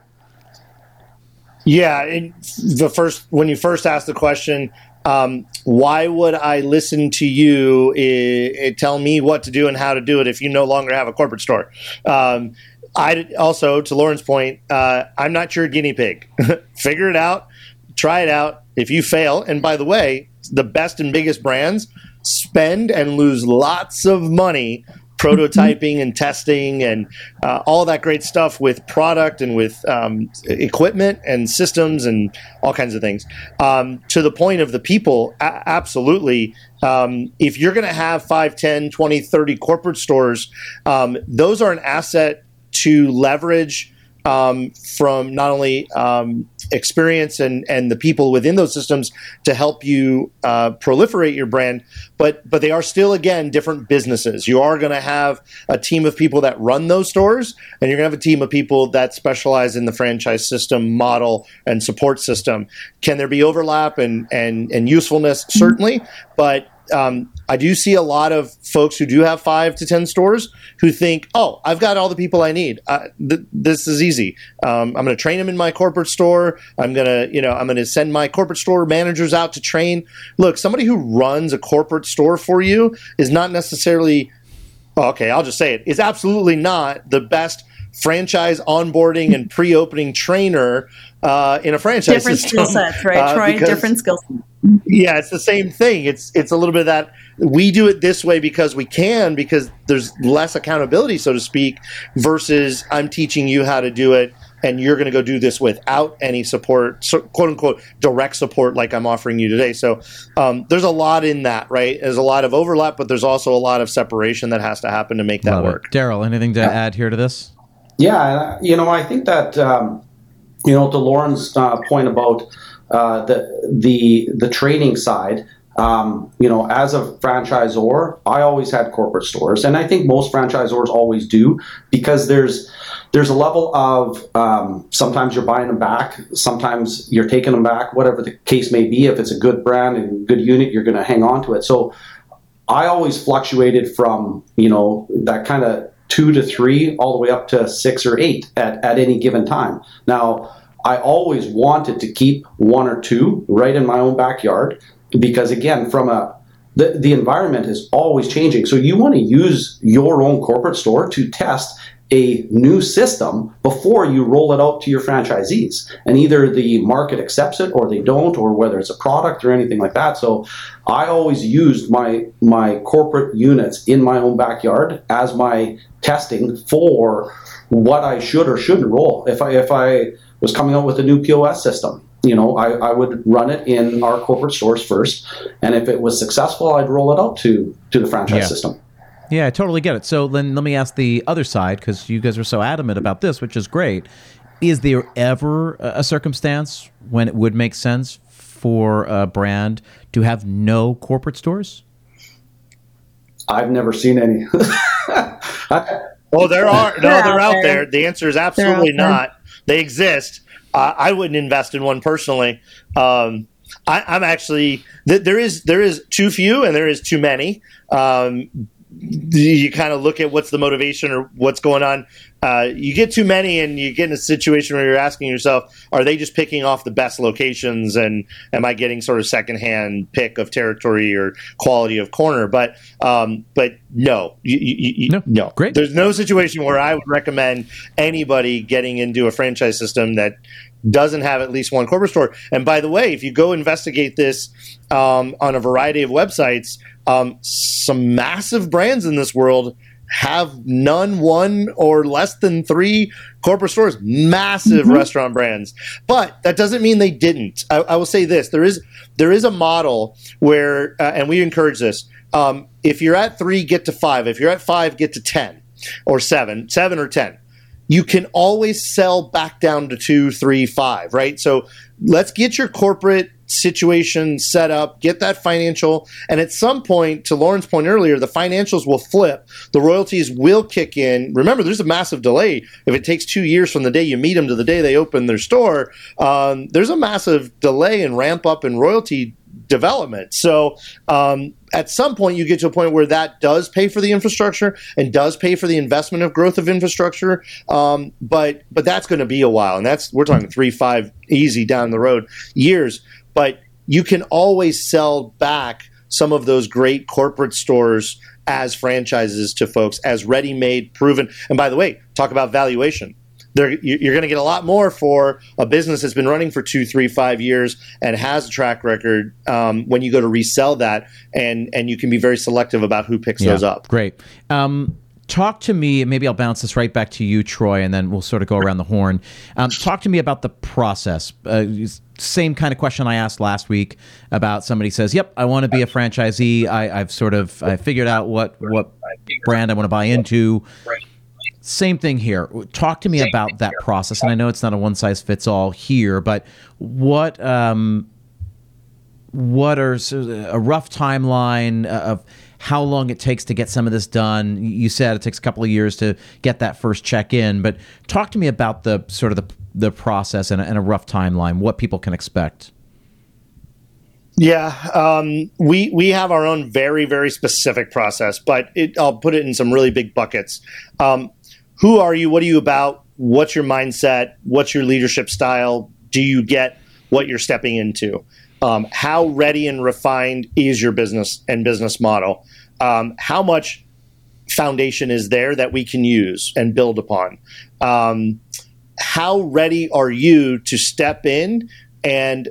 Yeah, and the first when you first asked the question, um, why would I listen to you i i tell me what to do and how to do it if you no longer have a corporate store? Um, I also, to Lauren's point, uh, I'm not your guinea pig. Figure it out, try it out. If you fail, and by the way, the best and biggest brands spend and lose lots of money prototyping and testing and uh, all that great stuff with product and with um, equipment and systems and all kinds of things. Um, to the point of the people, a- absolutely. Um, if you're going to have 5, 10, 20, 30 corporate stores, um, those are an asset to leverage um, from not only um, experience and, and the people within those systems to help you uh, proliferate your brand, but but they are still again different businesses. You are going to have a team of people that run those stores, and you're going to have a team of people that specialize in the franchise system model and support system. Can there be overlap and and and usefulness? Certainly, but um, I do see a lot of folks who do have five to 10 stores who think, oh, I've got all the people I need. Th- this is easy. Um, I'm going to train them in my corporate store. I'm going to, you know, I'm going to send my corporate store managers out to train. Look, somebody who runs a corporate store for you is not necessarily, okay, I'll just say it, is absolutely not the best franchise onboarding and pre-opening trainer uh, in a franchise different system. skill sets, right, uh, Troy? because- different skill sets. yeah, it's the same thing. It's it's a little bit of that we do it this way because we can because there's less accountability, so to speak, versus I'm teaching you how to do it and you're going to go do this without any support, so, quote unquote, direct support like I'm offering you today. So um, there's a lot in that, right? There's a lot of overlap, but there's also a lot of separation that has to happen to make that Love work. Darryl, anything to add here to this? Yeah, you know, I think that um, you know to Lauren's uh, point about uh, the the the training side. Um, you know, as a franchisor, I always had corporate stores, and I think most franchisors always do because there's there's a level of um, sometimes you're buying them back, sometimes you're taking them back, whatever the case may be. If it's a good brand and good unit, you're going to hang on to it. So I always fluctuated from you know that kind of two to three all the way up to six or eight at, at any given time. Now I always wanted to keep one or two right in my own backyard because again from a the, the environment is always changing. So you want to use your own corporate store to test a new system before you roll it out to your franchisees. And either the market accepts it or they don't, or whether it's a product or anything like that. So I always used my my corporate units in my own backyard as my testing for what I should or shouldn't roll. If I if I was coming out with a new POS system, you know, I, I would run it in our corporate stores first, and if it was successful, I'd roll it out to to the franchise Yeah. system. Yeah, I totally get it. So then let me ask the other side because you guys are so adamant about this, which is great. Is there ever a a circumstance when it would make sense for a brand to have no corporate stores? I've never seen any. I- Oh, there are. No, They're they're out out there. there. The answer is absolutely there. not. They exist. Uh, I wouldn't invest in one personally. Um, I, I'm actually th- there is there is too few and there is too many. Um, you kind of look at what's the motivation or what's going on. Uh, you get too many, and you get in a situation where you're asking yourself, "Are they just picking off the best locations?" And am I getting sort of secondhand pick of territory or quality of corner? But um, but no, you, you, you, No. no, Great. There's no situation where I would recommend anybody getting into a franchise system that doesn't have at least one corporate store. And by the way, if you go investigate this um, on a variety of websites, um, some massive brands in this world have none, one, or less than three corporate stores. Massive restaurant brands, but that doesn't mean they didn't. I, I will say this: there is there is a model where, uh, and we encourage this. Um, if you're at three, get to five. If you're at five, get to ten or seven, seven or ten you can always sell back down to two, three, five, right? So let's get your corporate situation set up, get that financial, and at some point, to Lauren's point earlier, the financials will flip, the royalties will kick in. Remember, there's a massive delay. If it takes two years from the day you meet them to the day they open their store, um, there's a massive delay and ramp up in royalty development. So um, at some point, you get to a point where that does pay for the infrastructure and does pay for the investment of growth of infrastructure. Um, but but that's going to be a while, and that's we're talking three, five, easy down the road years. But you can always sell back some of those great corporate stores as franchises to folks as ready-made, proven. And by the way, talk about valuation they're, you- you're going to get a lot more for a business that's been running for two, three, five years and has a track record um, when you go to resell that, and and you can be very selective about who picks those up. Great. Um, talk to me, and maybe I'll bounce this right back to you, Troy, and then we'll sort of go around the horn. Um, talk to me about the process. Uh, same kind of question I asked last week about somebody says, "Yep, I want to be a franchisee. I, I've sort of I figured out what what brand I want to buy into." Same thing here. Talk to me about that process, and I know it's not a one size fits all here, but what um, what are a rough timeline of how long it takes to get some of this done? You said it takes a couple of years to get that first check in, but talk to me about the sort of the the process and a, and a rough timeline, what people can expect. Yeah, um, we we have our own very very specific process, but it, I'll put it in some really big buckets. Um, who are you? What are you about? What's your mindset? What's your leadership style? Do you get what you're stepping into? Um, how ready and refined is your business and business model? Um, how much foundation is there that we can use and build upon? Um, how ready are you to step in and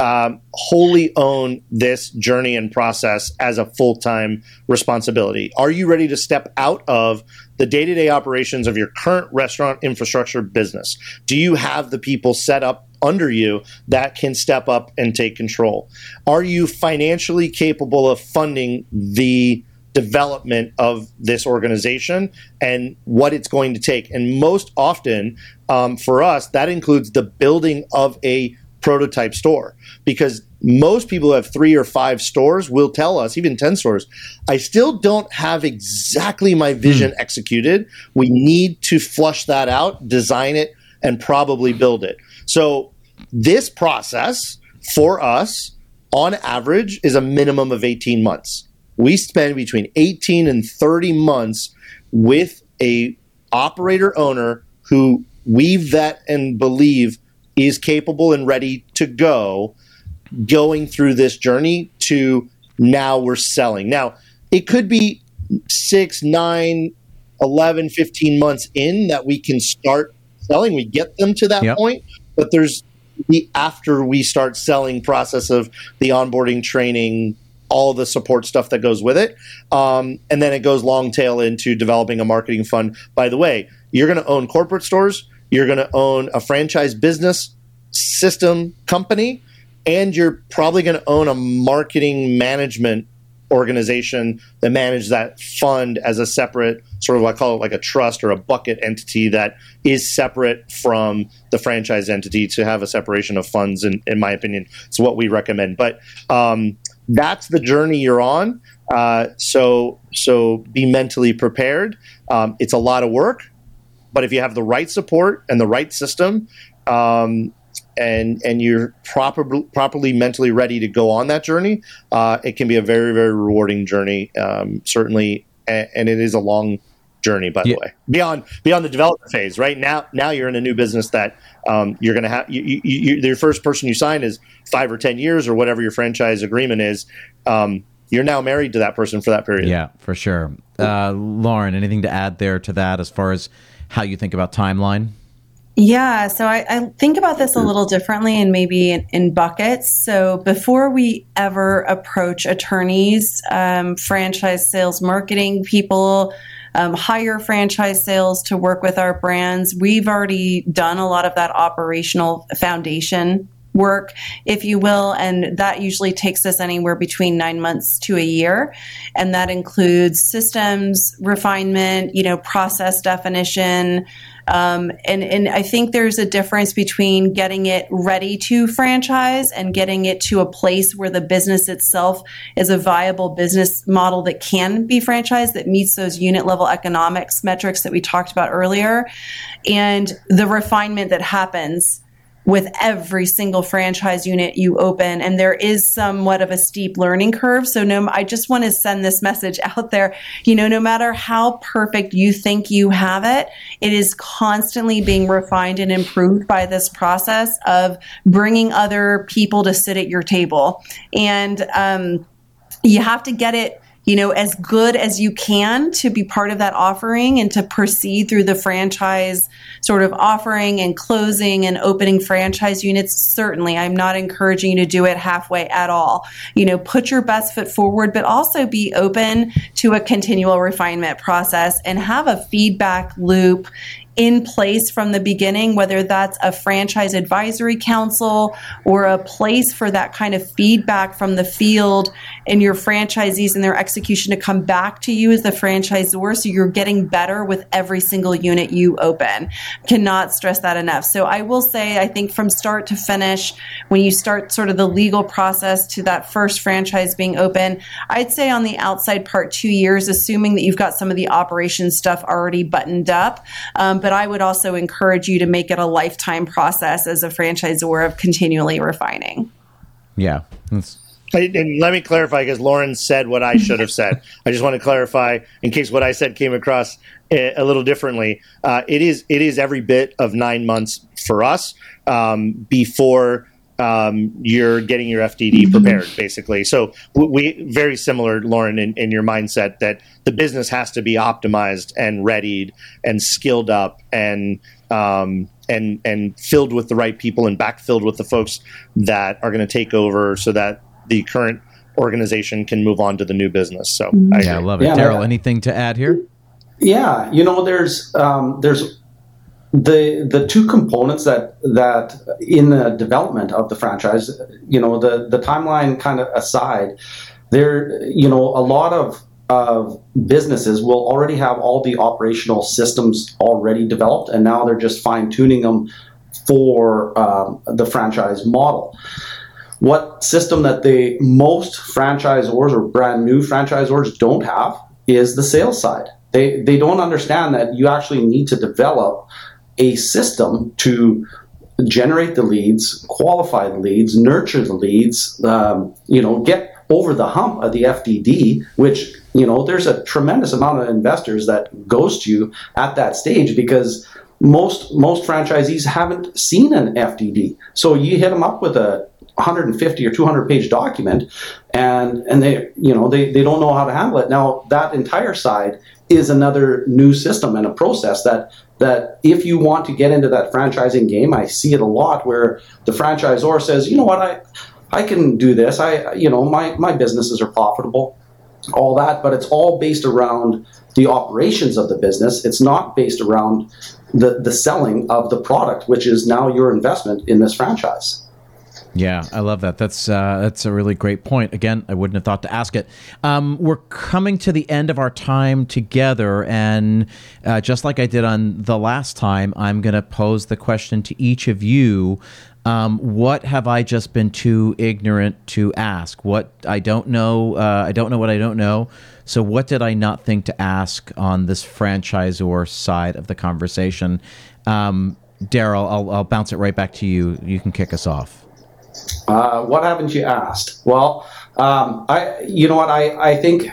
um, wholly own this journey and process as a full time responsibility? Are you ready to step out of the day to day operations of your current restaurant infrastructure business? Do you have the people set up under you that can step up and take control? Are you financially capable of funding the development of this organization and what it's going to take? And most often um, for us, that includes the building of a prototype store because most people who have three or five stores will tell us, even 10 stores, I still don't have exactly my vision mm. executed. We need to flush that out, design it, and probably build it. So, this process for us on average is a minimum of 18 months. We spend between 18 and 30 months with a operator owner who we vet and believe is capable and ready to go going through this journey to now we're selling. Now, it could be six, nine, 11, 15 months in that we can start selling. We get them to that yep. point, but there's the after we start selling process of the onboarding training, all the support stuff that goes with it. Um, and then it goes long tail into developing a marketing fund. By the way, you're going to own corporate stores you're going to own a franchise business system company, and you're probably going to own a marketing management organization that manages that fund as a separate sort of I call it like a trust or a bucket entity that is separate from the franchise entity to have a separation of funds. In, in my opinion, it's what we recommend. But um, that's the journey you're on. Uh, so so be mentally prepared. Um, it's a lot of work. But if you have the right support and the right system, um, and and you're properly properly mentally ready to go on that journey, uh, it can be a very very rewarding journey. Um, certainly, and, and, it is a long journey. By yeah. the way, beyond beyond the development phase, right now now you're in a new business that um, you're going to have. You, you, you, your first person you sign is five or ten years or whatever your franchise agreement is. Um, you're now married to that person for that period. Yeah, for sure. Uh, Lauren, anything to add there to that as far as how you think about timeline? Yeah, so I, I, think about this a little differently and maybe in, in buckets. So before we ever approach attorneys, um, franchise sales marketing people, um, hire franchise sales to work with our brands, we've already done a lot of that operational foundation work, if you will. And that usually takes us anywhere between nine months to a year. And that includes systems refinement, you know, process definition. Um, and, and I think there's a difference between getting it ready to franchise and getting it to a place where the business itself is a viable business model that can be franchised that meets those unit level economics metrics that we talked about earlier and the refinement that happens with every single franchise unit you open and there is somewhat of a steep learning curve. So no i just want to send this message out there. You know no matter how perfect you think you have it it is constantly being refined and improved by this process of bringing other people to sit at your table. And um, you have to get it you know, as good as you can to be part of that offering and to proceed through the franchise sort of offering and closing and opening franchise units. Certainly, I'm not encouraging you to do it halfway at all. You know, put your best foot forward, but also be open to a continual refinement process and have a feedback loop in place from the beginning, whether that's a franchise advisory council or a place for that kind of feedback from the field and your franchisees and their execution to come back to you as the franchisor so you're getting better with every single unit you open. Cannot stress that enough. So I will say, I think from start to finish, when you start sort of the legal process to that first franchise being open, I'd say on the outside part, two years, assuming that you've got some of the operations stuff already buttoned up. Um, but I would also encourage you to make it a lifetime process as a franchisor of continually refining. Yeah, And let me clarify because Lauren said what I should have said. I just want to clarify in case what I said came across a, a little differently. Uh, it is it is every bit of nine months for us um, before um, you're getting your FDD prepared, basically. So we very similar, Lauren, in, in, your mindset that the business has to be optimized and readied and skilled up and um, and and filled with the right people and backfilled with the folks that are going to take over, so that the current organization can move on to the new business. So I yeah, I love it. Yeah, Darryl, anything to add here? Yeah, you know, there's um, there's the the two components that that in the development of the franchise, you know, the the timeline kind of aside, there, you know, a lot of of businesses will already have all the operational systems already developed, and now they're just fine tuning them for um, the franchise model. What system that the most franchisors or brand new franchisors don't have is the sales side. They they don't understand that you actually need to develop a system to generate the leads, qualify the leads, nurture the leads, um, you know, get over the hump of the FDD, which, you know, there's a tremendous amount of investors that ghost you at that stage because most most franchisees haven't seen an FDD. So you hit them up with a 150 or 200 page document and and they you know they, they don't know how to handle it now that entire side is another new system and a process that that if you want to get into that franchising game, I see it a lot where the franchisor says, you know what, I I can do this. I you know my my businesses are profitable, all that, but it's all based around the operations of the business. It's not based around the the selling of the product, which is now your investment in this franchise. Yeah, I love that. That's uh, that's a really great point. Again, I wouldn't have thought to ask it. Um, we're coming to the end of our time together, and uh, just like I did on the last time, I'm going to pose the question to each of you. Um, what have I just been too ignorant to ask? What I don't know, uh, I don't know what I don't know. So, what did I not think to ask on this franchisor side of the conversation? Um, Darryl, I'll, I'll bounce it right back to you. You can kick us off. Uh, what haven't you asked? Well, um, I, you know what, I, I think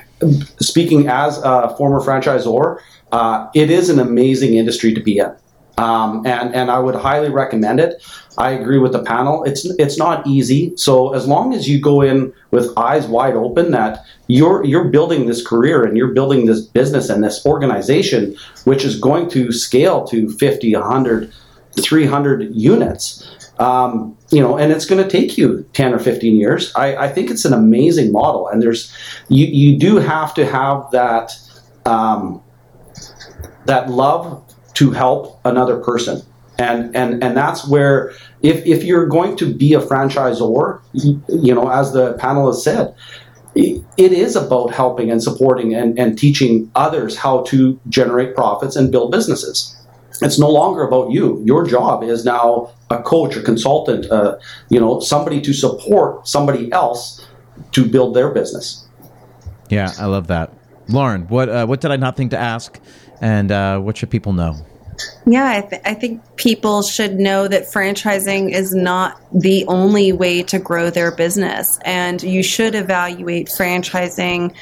speaking as a former franchisor, uh, it is an amazing industry to be in. Um, and, and I would highly recommend it. I agree with the panel. It's it's not easy. So as long as you go in with eyes wide open that you're you're building this career and you're building this business and this organization, which is going to scale to 50, 100, 300 units, um, you know, and it's going to take you 10 or 15 years. I, I, think it's an amazing model. And there's, you, you do have to have that, um, that love to help another person. And, and, and that's where, if, if you're going to be a franchisor, you, you know, as the panel has said, it is about helping and supporting and, and teaching others how to generate profits and build businesses it's no longer about you. Your job is now a coach, a consultant, uh, you know, somebody to support somebody else to build their business. Yeah, I love that, Lauren. What uh, what did I not think to ask, and uh, what should people know? Yeah, I, th- I think people should know that franchising is not the only way to grow their business, and you should evaluate franchising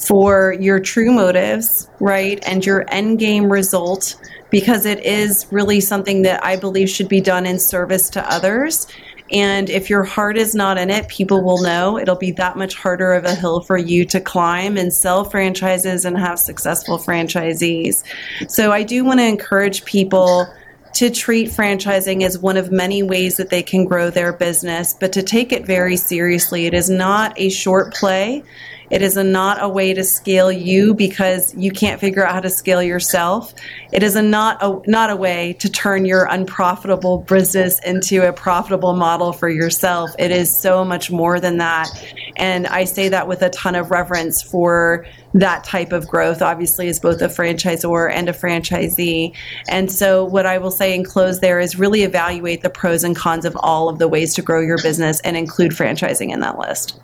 for your true motives, right, and your end game result because it is really something that I believe should be done in service to others. And if your heart is not in it, people will know. It'll be that much harder of a hill for you to climb and sell franchises and have successful franchisees. So I do want to encourage people to treat franchising as one of many ways that they can grow their business, but to take it very seriously. It is not a short play. It is a, not a way to scale you because you can't figure out how to scale yourself. It is a not a not a way to turn your unprofitable business into a profitable model for yourself. It is so much more than that. And I say that with a ton of reverence for that type of growth, obviously, as both a franchisor and a franchisee. And so, what I will say in close there is really evaluate the pros and cons of all of the ways to grow your business and include franchising in that list.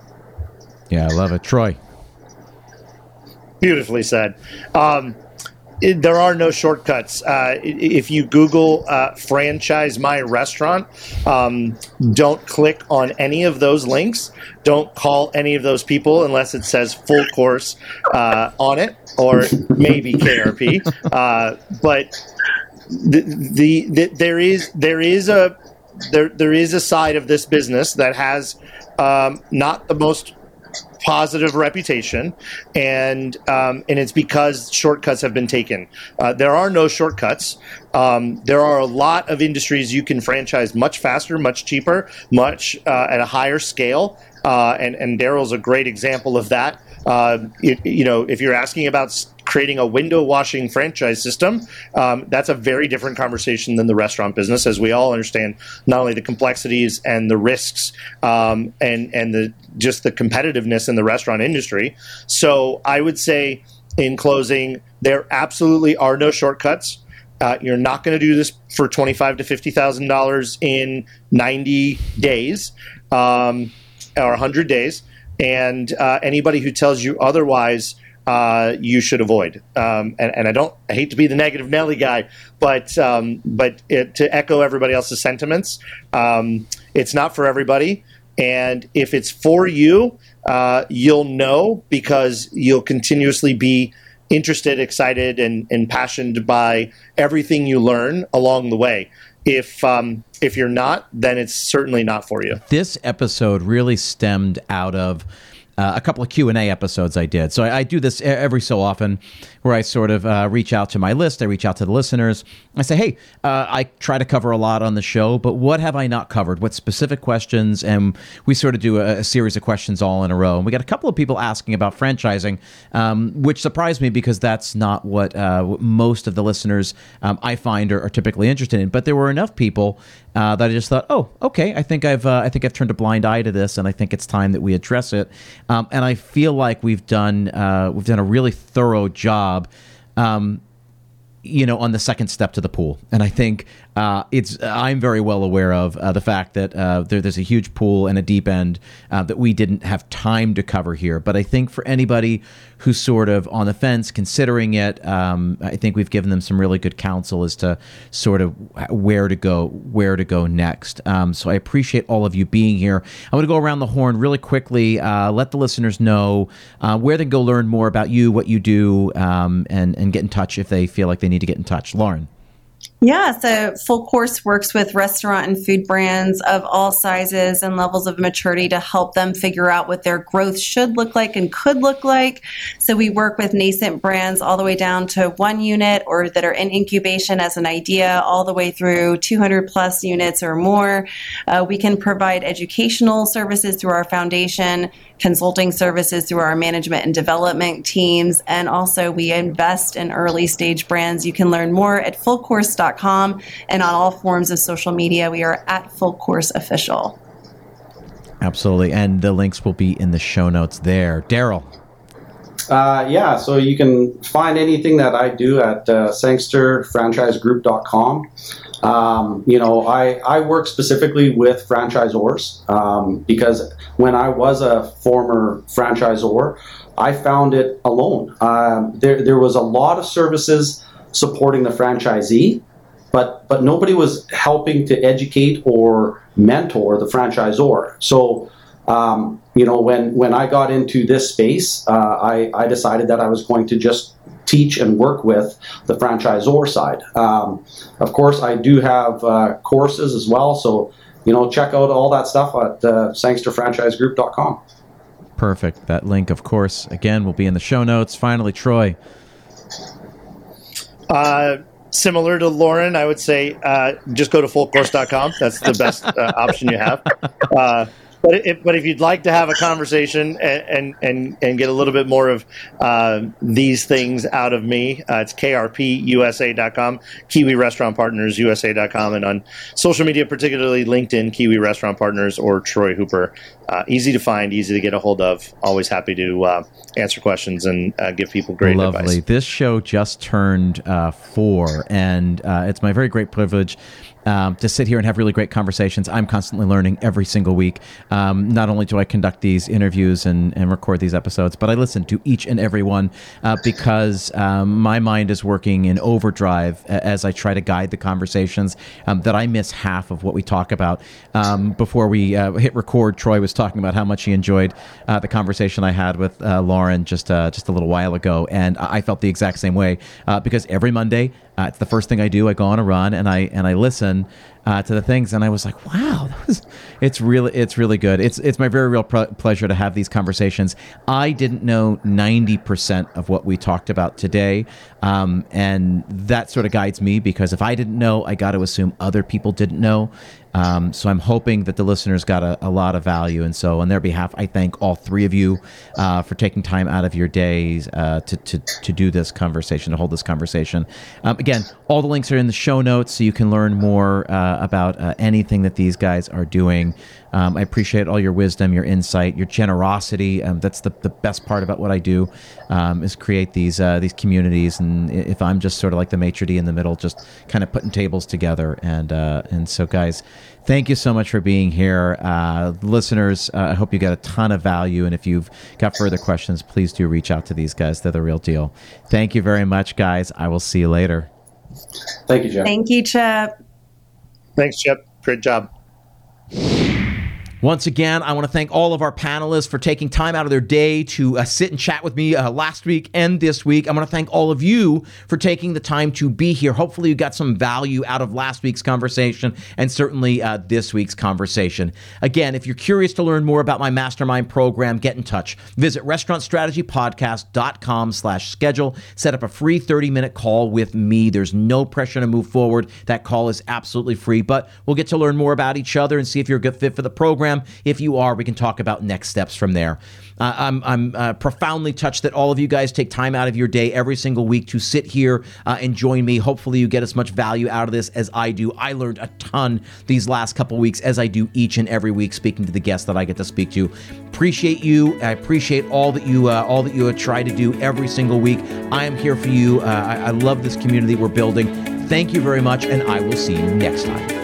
Yeah, I love it. Troy. Beautifully said. Um, there are no shortcuts. Uh, if you Google uh, franchise my restaurant, um, don't click on any of those links. Don't call any of those people unless it says full course uh, on it or maybe KRP. Uh, but the, the, the, there is there is a there there is a side of this business that has um, not the most positive reputation, and um, and it's because shortcuts have been taken. Uh, there are no shortcuts. Um, there are a lot of industries you can franchise much faster, much cheaper, much uh, at a higher scale, uh, and and Darryl's a great example of that. Uh, it, you know, if you're asking about creating a window washing franchise system, um, that's a very different conversation than the restaurant business, as we all understand not only the complexities and the risks um, and and the just the competitiveness in the restaurant industry. So I would say, in closing, there absolutely are no shortcuts. Uh, you're not going to do this for twenty-five to fifty thousand dollars in ninety days um, or hundred days, and uh, anybody who tells you otherwise uh, you should avoid. Um, and, and, I don't, I hate to be the negative Nelly guy, but um, but it, to echo everybody else's sentiments, um, it's not for everybody. And if it's for you, uh, you'll know because you'll continuously be interested, excited, and, and by everything you learn along the way. If um, if you're not, then it's certainly not for you. This episode really stemmed out of uh, a couple of q&a episodes i did. So I, I, do this every so often where i sort of uh, reach out to my list i reach out to the listeners. I say hey uh, i try to cover a lot on the show but what have i not covered? What specific questions? And we sort of do a, a series of questions all in a row. And we got a couple of people asking about franchising um, which surprised me because that's not what, uh, most of the listeners um, i find are, are, typically interested in. But there were enough people uh, that i just thought oh okay i think i've uh, i think i've turned a blind eye to this and i think it's time that we address it. Um, and I feel like we've done uh, we've done a really thorough job. Um, you know, on the second step to the pool, and I think uh, it's I'm very well aware of uh, the fact that uh, there, there's a huge pool and a deep end uh, that we didn't have time to cover here. But I think for anybody who's sort of on the fence, considering it, um, I think we've given them some really good counsel as to sort of where to go, where to go next. Um, so I appreciate all of you being here. I'm going to go around the horn really quickly, uh, let the listeners know uh, where they can go learn more about you, what you do, um, and and get in touch if they feel like they need to get in touch. Lauren. Yeah, so Full Course works with restaurant and food brands of all sizes and levels of maturity to help them figure out what their growth should look like and could look like. So we work with nascent brands all the way down to one unit or that are in incubation as an idea, all the way through 200 plus units or more. Uh, we can provide educational services through our foundation consulting services through our management and development teams. And also, we invest in early stage brands. You can learn more at fullcourse.com and on all forms of social media. We are at Full Course Official. Absolutely. And the links will be in the show notes there. Darryl. Uh, yeah, so you can find anything that I do at uh, sangsterfranchisegroup.com. Um, you know, I, I work specifically with franchisors um, because when I was a former franchisor, I found it alone. Um, there, there was a lot of services supporting the franchisee, but but nobody was helping to educate or mentor the franchisor. So um, you know, when when I got into this space, uh, I, I decided that I was going to just teach and work with the franchisor side. Um, of course, I do have uh, courses as well, so you know, check out all that stuff at uh, sangsterfranchisegroup.com. Perfect. That link, of course, again, will be in the show notes. Finally, Troy. Uh, similar to Lauren, I would say uh, just go to fullcourse.com. That's the best uh, option you have. Uh, but if, but if you'd like to have a conversation and and and get a little bit more of uh, these things out of me, uh, it's krpusa.com, Kiwi Restaurant Partners USA.com, and on social media, particularly LinkedIn, Kiwi Restaurant Partners or Troy Hooper. Uh, easy to find, easy to get a hold of. Always happy to uh, answer questions and uh, give people great advice. Lovely. advice. This show just turned uh, four, and it's my very great privilege um, to sit here and have really great conversations. I'm constantly learning every single week. Um, not only do I conduct these interviews and, and record these episodes, but I listen to each and every one uh, because um, my mind is working in overdrive as I try to guide the conversations um, that I miss half of what we talk about. Um, before we uh, hit record, Troy was talking about how much he enjoyed uh, the conversation I had with uh, Lauren just uh, just a little while ago, and I felt the exact same way uh, because every Monday uh, it's the first thing I do. I go on a run and I and I listen uh, to the things, and I was like, "Wow, was, it's really it's really good." It's it's my very real pr- pleasure to have these conversations. I didn't know ninety percent of what we talked about today, um, and that sort of guides me because if I didn't know, I got to assume other people didn't know. Um, so I'm hoping that the listeners got a, a, lot of value. And so, on their behalf, I thank all three of you uh, for taking time out of your days uh, to, to, to do this conversation, to hold this conversation. Um, again, all the links are in the show notes so you can learn more uh, about uh, anything that these guys are doing. Um, I appreciate all your wisdom, your insight, your generosity. Um, that's the, the best part about what I do um, is create these uh, these communities. And if I'm just sort of like the maitre d in the middle, just kind of putting tables together. And uh, and so, guys, thank you so much for being here, uh, listeners. Uh, I hope you got a ton of value. And if you've got further questions, please do reach out to these guys. They're the real deal. Thank you very much, guys. I will see you later. Thank you, Chip. Thank you, Chip. Thanks, Chip. Great job. Once again, I want to thank all of our panelists for taking time out of their day to uh, sit and chat with me uh, last week and this week. I want to thank all of you for taking the time to be here. Hopefully, you got some value out of last week's conversation and certainly uh, this week's conversation. Again, if you're curious to learn more about my mastermind program, get in touch. Visit restaurantstrategypodcast.com slash schedule. Set up a free 30-minute call with me. There's no pressure to move forward. That call is absolutely free, but we'll get to learn more about each other and see if you're a good fit for the program program. If you are, we can talk about next steps from there. Uh, I'm, I'm uh, profoundly touched that all of you guys take time out of your day every single week to sit here uh, and join me. Hopefully, you get as much value out of this as I do. I learned a ton these last couple weeks, as I do each and every week, speaking to the guests that I get to speak to. Appreciate you. I appreciate all that you uh, all that you try to do every single week. I am here for you. Uh, I, I love this community we're building. Thank you very much, and I will see you next time.